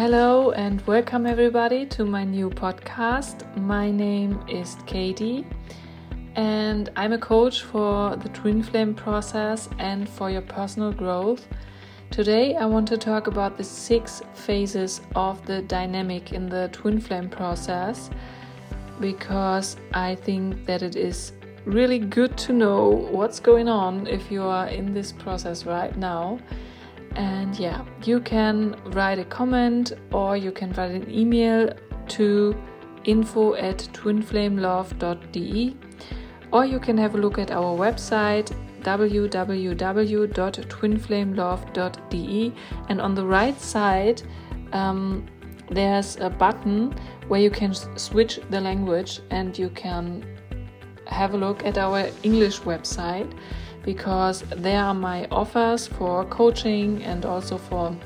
Hello and welcome everybody to my new podcast. My name is Cathi and I'm a coach for the twin flame process and for your personal growth. Today I want to talk about the six phases of the dynamic in the twin flame process because I think that it is really good to know what's going on if you are in this process right now and yeah, you can write a comment or you can write an email to info at twinflamelove.de or you can have a look at our website www.twinflamelove.de and on the right side um, there's a button where you can switch the language and you can have a look at our English website because there are my offers for coaching and also for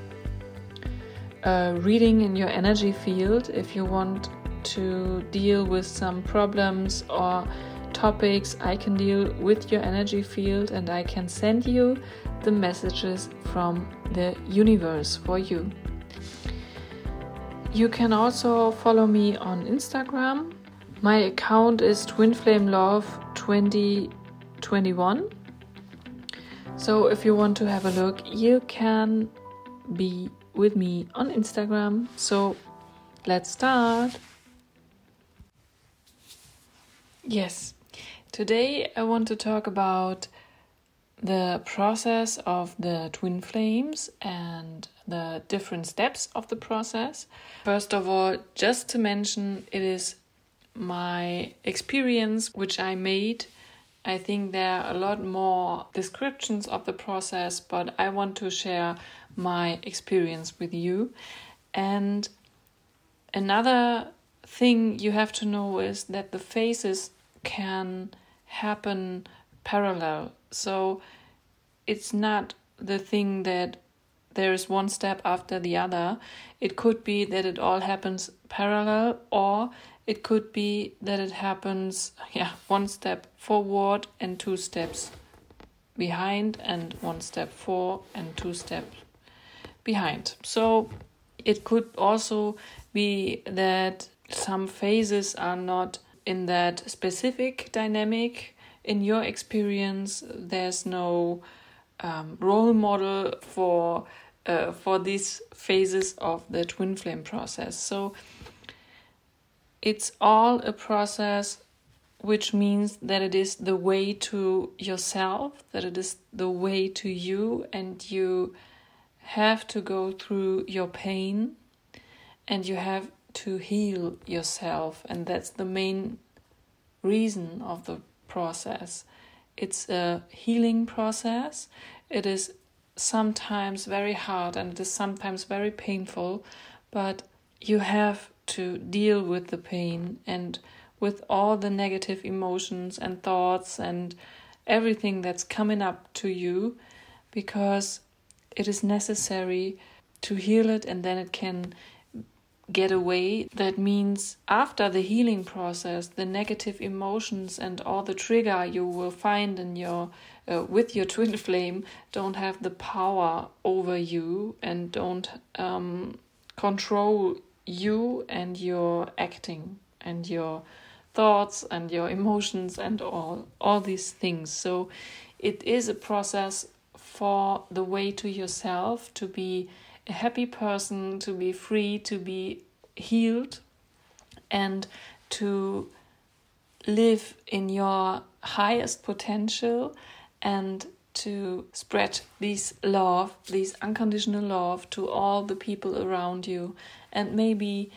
uh, reading in your energy field if you want to deal with some problems or topics I can deal with your energy field and I can send you the messages from the universe for you. You can also follow me on Instagram. My account is twinflamelove2021 so if you want to have a look, you can be with me on Instagram. So let's start. Yes, today I want to talk about the process of the twin flames and the different steps of the process. First of all, just to mention, it is my experience which I made I think there are a lot more descriptions of the process, but I want to share my experience with you. And another thing you have to know is that the phases can happen parallel. So it's not the thing that there is one step after the other. It could be that it all happens parallel, or it could be that it happens, yeah, one step forward and two steps behind, and one step forward and two steps behind. So it could also be that some phases are not in that specific dynamic. In your experience, there's no um, role model for uh, for these phases of the twin flame process. So it's all a process which means that it is the way to yourself, that it is the way to you, and you have to go through your pain and you have to heal yourself, and that's the main reason of the process. It's a healing process. It is sometimes very hard and it is sometimes very painful, but you have to deal with the pain and with all the negative emotions and thoughts and everything that's coming up to you because it is necessary to heal it and then it can get away. That means after the healing process, the negative emotions and all the trigger you will find in your uh, with your twin flame don't have the power over you and don't um, control you and your acting and your thoughts and your emotions and all all these things. So it is a process for the way to yourself to be a happy person to be free to be healed and to live in your highest potential and to spread this love, this unconditional love to all the people around you and maybe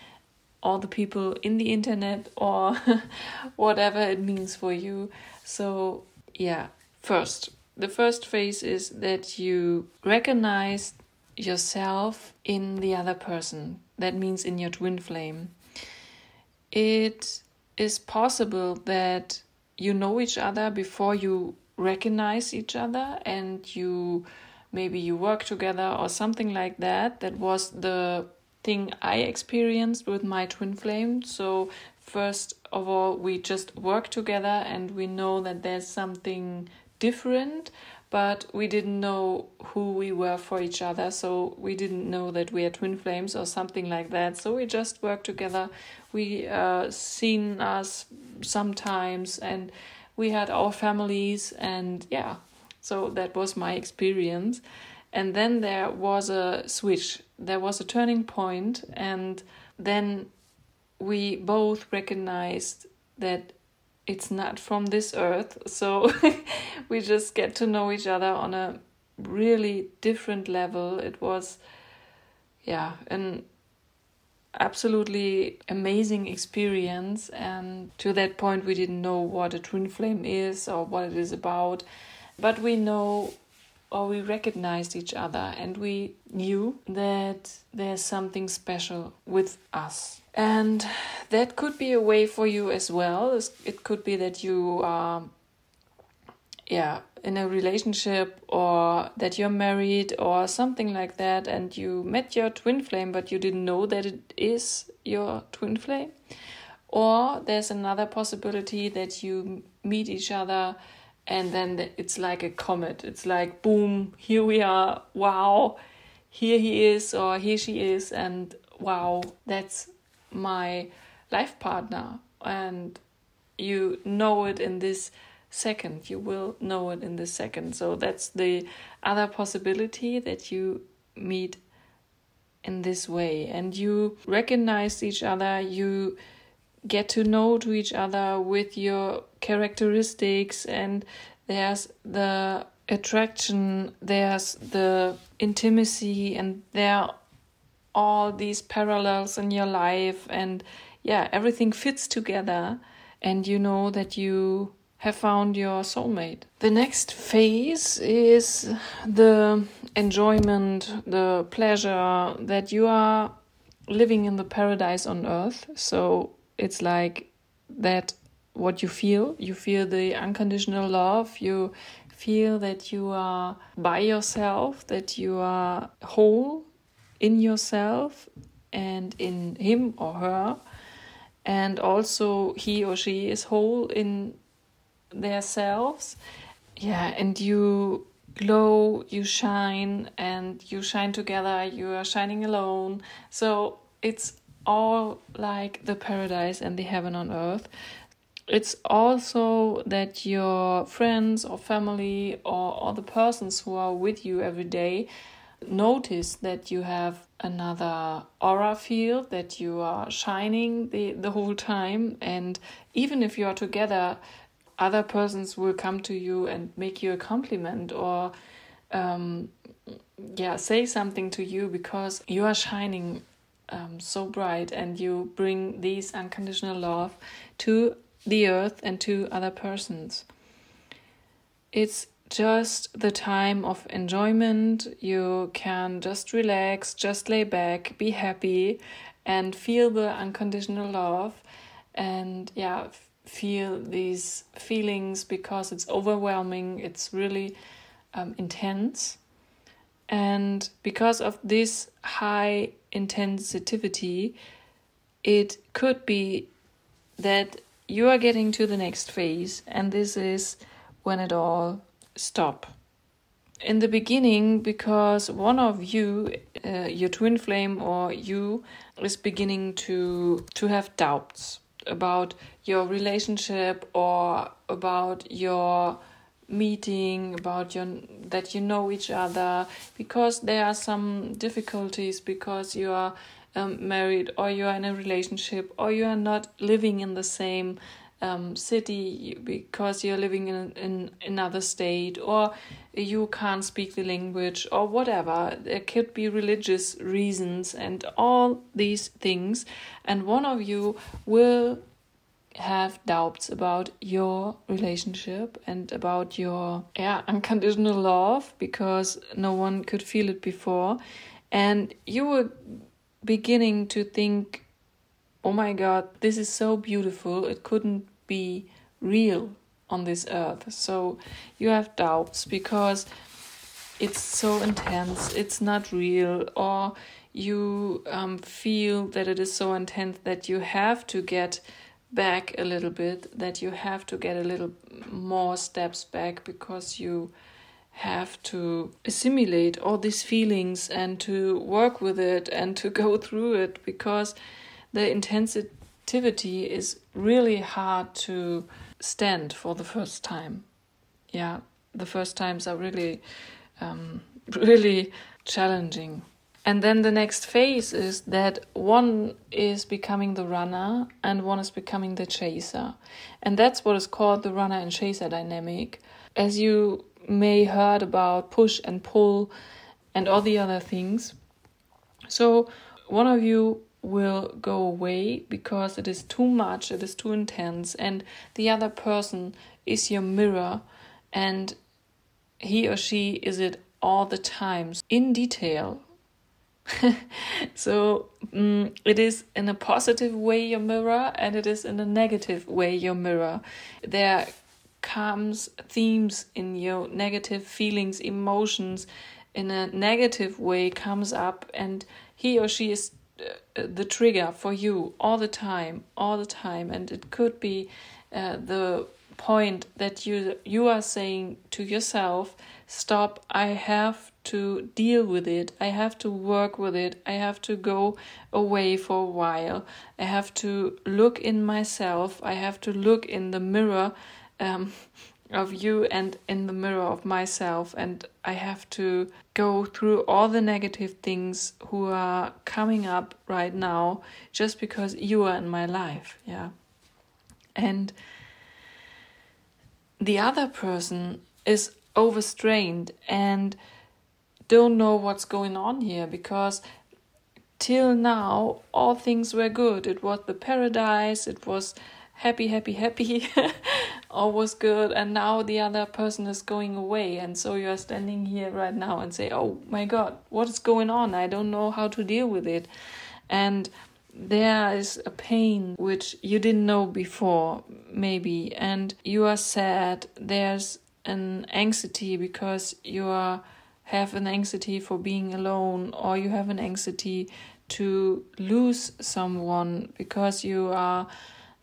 all the people in the internet or whatever it means for you. So, yeah, first, the first phase is that you recognize yourself in the other person. That means in your twin flame. It is possible that you know each other before you recognize each other and you maybe you work together or something like that. That was the thing I experienced with my twin flame. So, first of all, we just work together and we know that there's something different, but we didn't know who we were for each other. So we didn't know that we are twin flames or something like that. So we just work together. We uh, seen us sometimes, and we had our families, and yeah. So that was my experience. And then there was a switch. There was a turning point, and then we both recognized that it's not from this earth. So we just get to know each other on a really different level. It was, yeah, an absolutely amazing experience. And to that point, we didn't know what a twin flame is or what it is about. But we know or we recognized each other and we knew that there's something special with us. And that could be a way for you as well. It could be that you are, yeah, in a relationship or that you're married or something like that and you met your twin flame but you didn't know that it is your twin flame. Or there's another possibility that you meet each other and then it's like a comet. It's like boom, here we are. Wow, here he is or here she is, and wow, that's my life partner. And you know it in this second. You will know it in the second. So that's the other possibility that you meet in this way and you recognize each other. You get to know to each other with your characteristics and there's the attraction there's the intimacy and there are all these parallels in your life and yeah everything fits together and you know that you have found your soulmate. The next phase is the enjoyment, the pleasure that you are living in the paradise on earth. So it's like that what you feel. You feel the unconditional love. You feel that you are by yourself, that you are whole in yourself and in him or her. And also, he or she is whole in their selves. Yeah, and you glow, you shine, and you shine together, you are shining alone. So it's all like the paradise and the heaven on earth. It's also that your friends or family or the persons who are with you every day notice that you have another aura field that you are shining the, the whole time and even if you are together other persons will come to you and make you a compliment or um, yeah say something to you because you are shining um, so bright and you bring these unconditional love to the earth and to other persons. It's just the time of enjoyment. You can just relax, just lay back, be happy, and feel the unconditional love. And yeah, feel these feelings because it's overwhelming, it's really um, intense. And because of this high intensity, it could be that you are getting to the next phase, and this is when it all stop. In the beginning, because one of you, uh, your twin flame or you, is beginning to to have doubts about your relationship or about your meeting about your that you know each other because there are some difficulties because you are um, married or you are in a relationship or you are not living in the same um, city because you're living in, in another state or you can't speak the language or whatever. There could be religious reasons and all these things. And one of you will have doubts about your relationship and about your yeah unconditional love because no one could feel it before. And you were beginning to think oh my god this is so beautiful. It couldn't be real on this earth. So you have doubts because it's so intense. It's not real. Or you um, feel that it is so intense that you have to get back a little bit that you have to get a little more steps back because you have to assimilate all these feelings and to work with it and to go through it because the intensivity is really hard to stand for the first time. Yeah, the first times are really, um, really challenging. And then the next phase is that one is becoming the runner and one is becoming the chaser. And that's what is called the runner and chaser dynamic. As you may heard about push and pull and all the other things. So one of you will go away because it is too much, it is too intense, and the other person is your mirror and he or she is it all the time in detail. so um, it is in a positive way your mirror and it is in a negative way your mirror. There comes themes in your negative feelings, emotions in a negative way comes up and he or she is the trigger for you all the time, all the time. And it could be uh, the point that you you are saying to yourself stop i have to deal with it. I have to work with it. I have to go away for a while. I have to look in myself. I have to look in the mirror. Um, of you and in the mirror of myself and i have to go through all the negative things who are coming up right now just because you are in my life yeah. And the other person is overstrained and don't know what's going on here because till now all things were good. It was the paradise. It was happy, happy, happy, all was good, and now the other person is going away, and so you are standing here right now and say, "Oh my God, what is going on? I don't know how to deal with it," and there is a pain which you didn't know before, maybe, and you are sad. There's an anxiety because you are have an anxiety for being alone, or you have an anxiety to lose someone because you are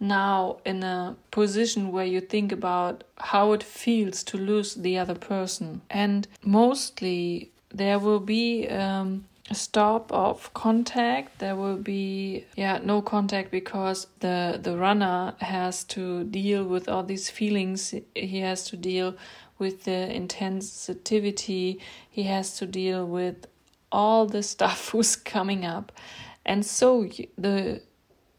now in a position where you think about how it feels to lose the other person. And mostly there will be um, a stop of contact. There will be yeah no contact because the the runner has to deal with all these feelings. He has to deal with the intensity. He has to deal with all the stuff who's coming up, and so the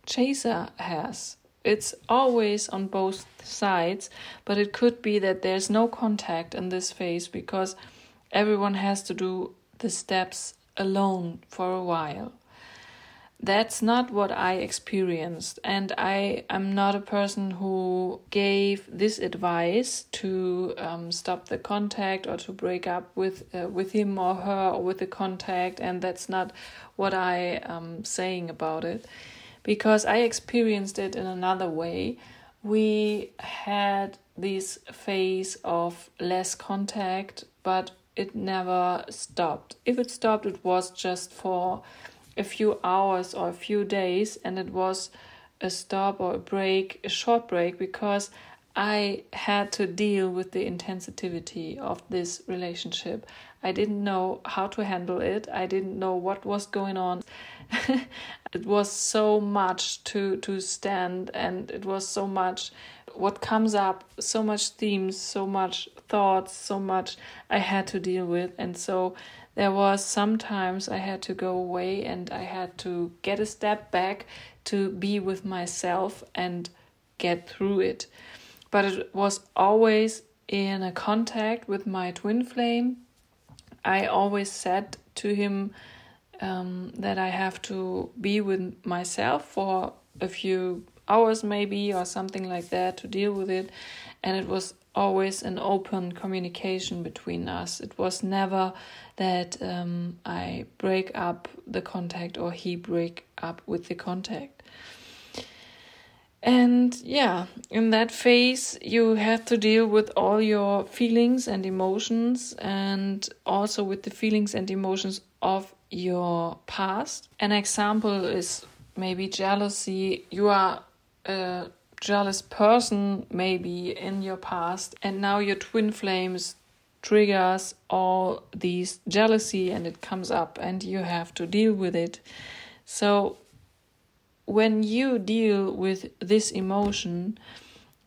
chaser has it's always on both sides, but it could be that there's no contact in this phase because everyone has to do the steps alone for a while. That's not what I experienced, and I am not a person who gave this advice to um, stop the contact or to break up with uh, with him or her or with the contact, and that's not what I am saying about it because I experienced it in another way. We had this phase of less contact, but it never stopped. If it stopped, it was just for a few hours or a few days, and it was a stop or a break, a short break, because I had to deal with the intensity of this relationship. I didn't know how to handle it. I didn't know what was going on. it was so much to to stand and it was so much what comes up, so much themes, so much thoughts, so much I had to deal with and so there was sometimes I had to go away and I had to get a step back to be with myself and get through it but it was always in a contact with my twin flame. I always said to him um, that I have to be with myself for a few hours, maybe, or something like that to deal with it. And it was always an open communication between us. It was never that um, I break up the contact or he break up with the contact. And yeah, in that phase, you have to deal with all your feelings and emotions, and also with the feelings and emotions of your past. An example is maybe jealousy. You are a jealous person, maybe in your past, and now your twin flames triggers all these jealousy and it comes up and you have to deal with it. So when you deal with this emotion,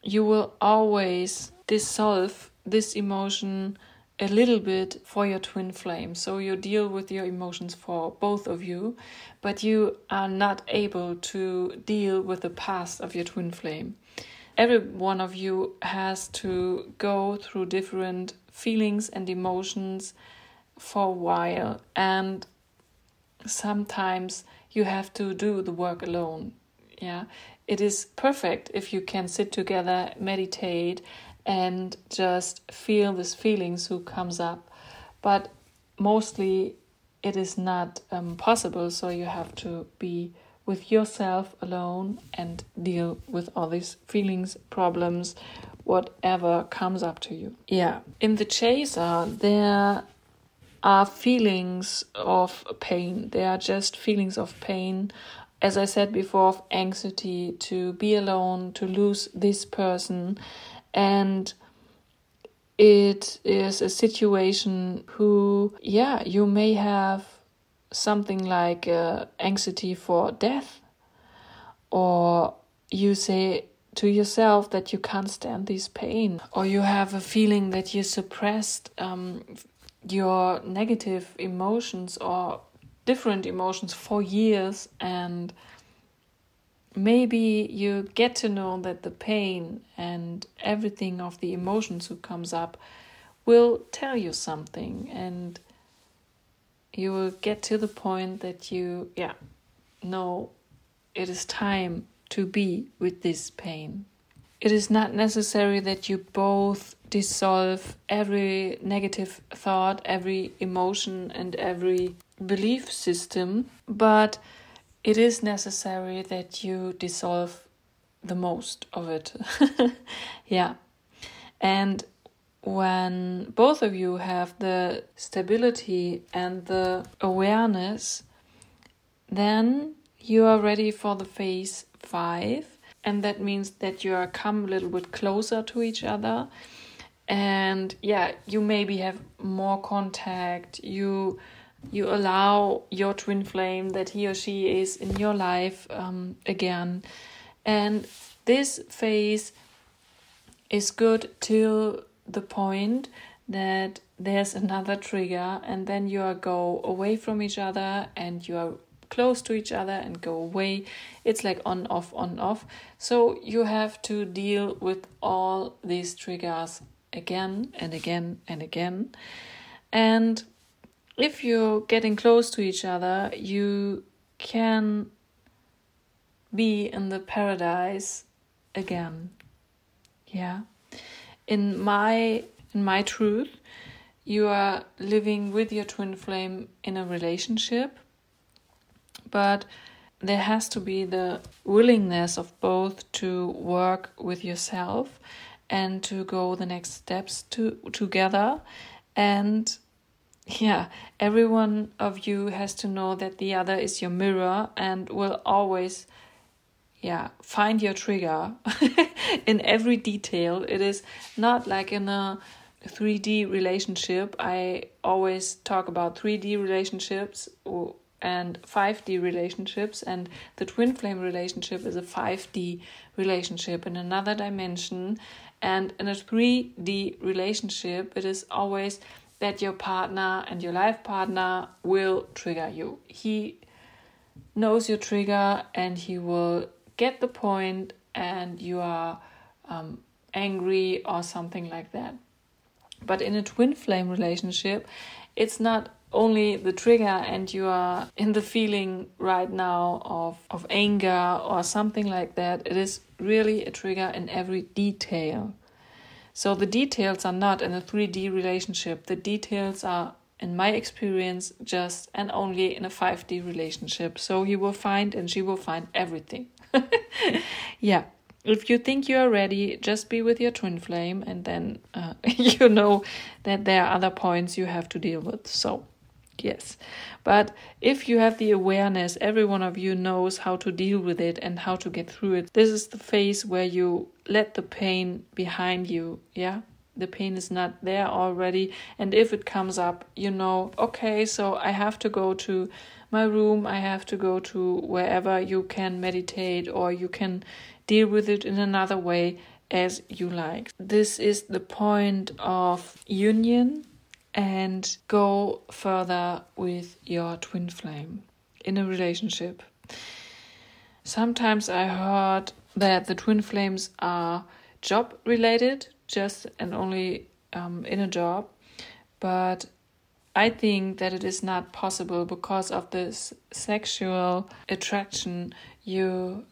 you will always dissolve this emotion a little bit for your twin flame. So you deal with your emotions for both of you, but you are not able to deal with the past of your twin flame. Every one of you has to go through different feelings and emotions for a while, and sometimes you have to do the work alone. Yeah, it is perfect if you can sit together, meditate, and just feel these feelings who comes up. But mostly it is not um, possible so you have to be with yourself alone and deal with all these feelings problems whatever comes up to you. Yeah. In the chaser there are feelings of pain. They are just feelings of pain. As i said before of anxiety to be alone to lose this person and it is a situation who yeah you may have something like uh, anxiety for death or you say to yourself that you can't stand this pain or you have a feeling that you suppressed um, your negative emotions or different emotions for years and maybe you get to know that the pain and everything of the emotions who comes up will tell you something and you will get to the point that you yeah know it is time to be with this pain. It is not necessary that you both dissolve every negative thought every emotion and every belief system but it is necessary that you dissolve the most of it. yeah. And when both of you have the stability and the awareness, then you are ready for the phase five. And that means that you are come a little bit closer to each other. And yeah, you maybe have more contact. You you allow your twin flame that he or she is in your life um, again. And this phase is good till the point that there's another trigger, and then you are go away from each other and you are close to each other and go away. It's like on off on off. So you have to deal with all these triggers again and again and again. And if you're getting close to each other, you can be in the paradise again. Yeah. In my in my truth, you are living with your twin flame in a relationship, but there has to be the willingness of both to work with yourself and to go the next steps to together and yeah, every one of you has to know that the other is your mirror and will always, yeah, find your trigger in every detail. It is not like in a 3D relationship. I always talk about 3D relationships and 5D relationships, and the twin flame relationship is a 5D relationship in another dimension. And in a 3D relationship, it is always that your partner and your life partner will trigger you. He knows your trigger and he will get the point and you are um, angry or something like that. But in a twin flame relationship, it's not only the trigger and you are in the feeling right now of, of anger or something like that. It is really a trigger in every detail. So the details are not in a 3D relationship. The details are, in my experience, just and only in a 5D relationship. So he will find and she will find everything. yeah. If you think you are ready, just be with your twin flame, and then uh, you know that there are other points you have to deal with. So, yes. But if you have the awareness, every one of you knows how to deal with it and how to get through it. This is the phase where you let the pain behind you. Yeah. the pain is not there already. And if it comes up, you know, okay, so I have to go to my room, I have to go to wherever you can meditate or you can deal with it in another way as you like. This is the point of union and go further with your twin flame in a relationship. Sometimes I heard that the twin flames are job related, just and only um, in a job, but I think that it is not possible because of this sexual attraction you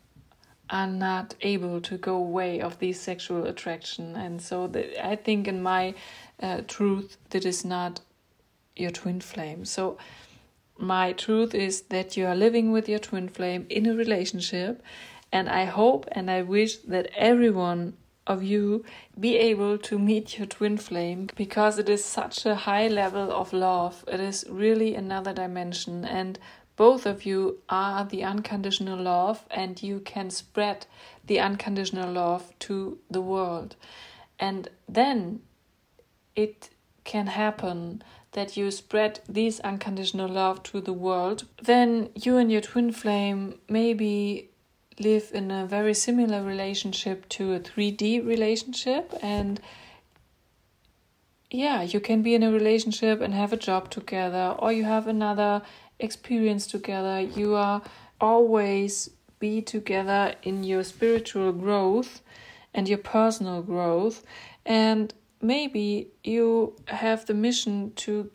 are not able to go away of this sexual attraction. And so the, i think in my uh, truth that is not your twin flame. So my truth is that you are living with your twin flame in a relationship. And i hope and i wish that everyone of you be able to meet your twin flame because it is such a high level of love. It is really another dimension. And both of you are the unconditional love and you can spread the unconditional love to the world. And then it can happen that you spread this unconditional love to the world. Then you and your twin flame maybe live in a very similar relationship to a 3D relationship and yeah, you can be in a relationship and have a job together, or you have another experience together. You are always be together in your spiritual growth and your personal growth. And maybe you have the mission to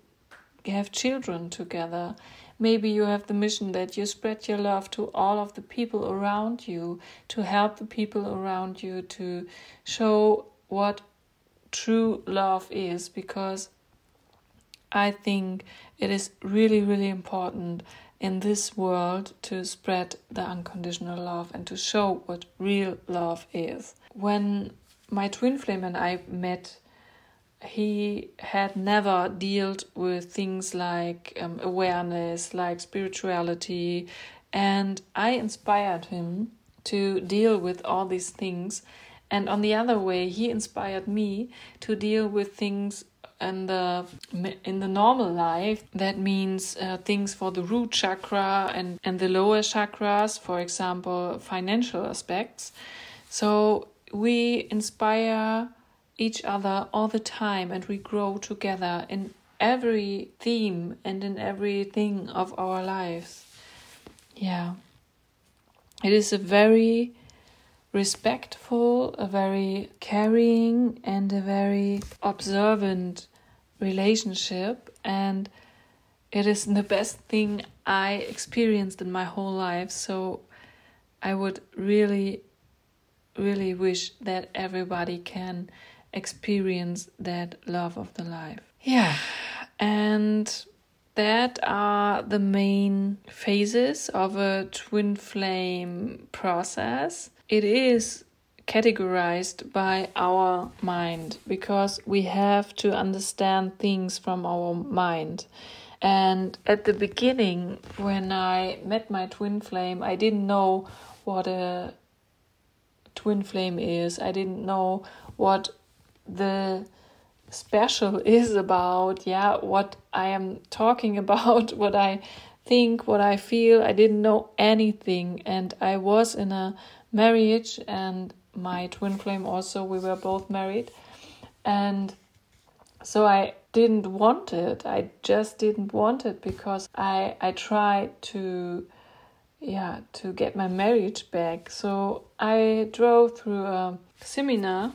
have children together. Maybe you have the mission that you spread your love to all of the people around you, to help the people around you, to show what true love is, because I think it is really, really important in this world to spread the unconditional love and to show what real love is. When my twin flame and I met, he had never dealt with things like um, awareness, like spirituality, and I inspired him to deal with all these things. And on the other way, he inspired me to deal with things in the in the normal life that means uh, things for the root chakra and and the lower chakras for example financial aspects. So we inspire each other all the time and we grow together in every theme and in everything of our lives. Yeah. It is a very respectful, a very caring, and a very observant relationship and it is the best thing I experienced in my whole life. So I would really, really wish that everybody can experience that love of the life. Yeah, and that are the main phases of a twin flame process. It is categorized by our mind because we have to understand things from our mind. And at the beginning, when I met my twin flame, I didn't know what a twin flame is. I didn't know what the special is about. Yeah, what I am talking about, what I think, what I feel. I didn't know anything. And I was in a marriage and my twin flame also we were both married. And so i didn't want it. I just didn't want it because i i tried to yeah to get my marriage back. So i drove through a seminar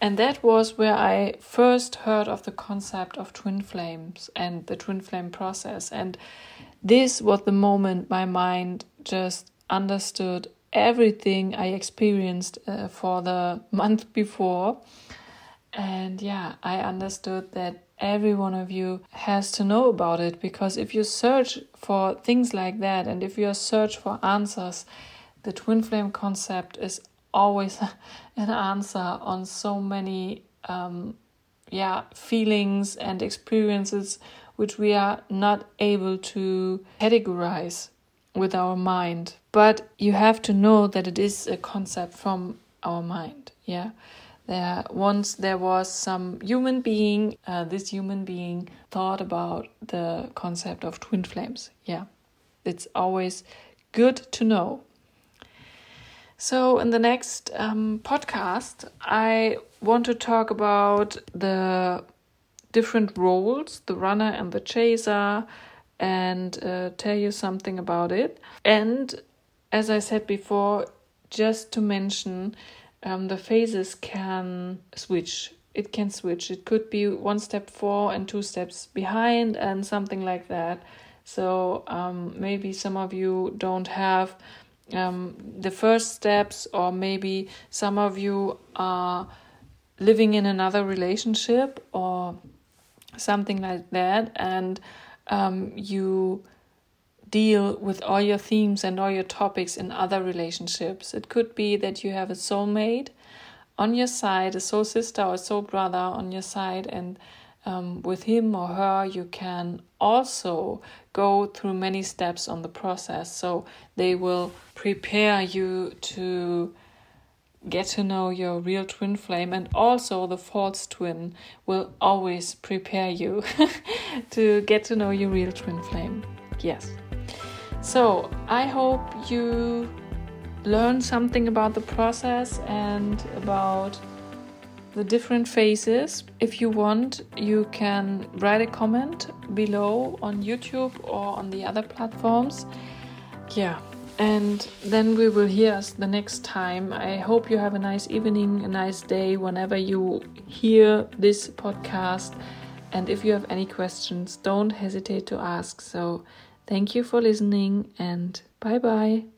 and that was where i first heard of the concept of twin flames and the twin flame process. And this was the moment my mind just understood everything I experienced uh, for the month before. And yeah, I understood that every one of you has to know about it because if you search for things like that and if you search for answers, the twin flame concept is always an answer on so many um, yeah feelings and experiences which we are not able to categorize with our mind. But you have to know that it is a concept from our mind. Yeah. there once there was some human being, uh, this human being thought about the concept of twin flames. Yeah, it's always good to know. So, in the next um, podcast, I want to talk about the different roles the runner and the chaser and uh, tell you something about it. And as I said before, just to mention, um, the phases can switch. It can switch. It could be one step forward and two steps behind, and something like that. So um, maybe some of you don't have um, the first steps, or maybe some of you are living in another relationship or something like that, and um, you deal with all your themes and all your topics in other relationships. It could be that you have a soulmate on your side, a soul sister or soul brother on your side, and um, with him or her, you can also go through many steps on the process. So they will prepare you to get to know your real twin flame, and also the false twin will always prepare you to get to know your real twin flame. Yes. So I hope you learn something about the process and about the different phases. If you want, you can write a comment below on YouTube or on the other platforms. Yeah, and then we will hear us the next time. I hope you have a nice evening, a nice day whenever you hear this podcast. And if you have any questions, don't hesitate to ask. So, thank you for listening and bye bye.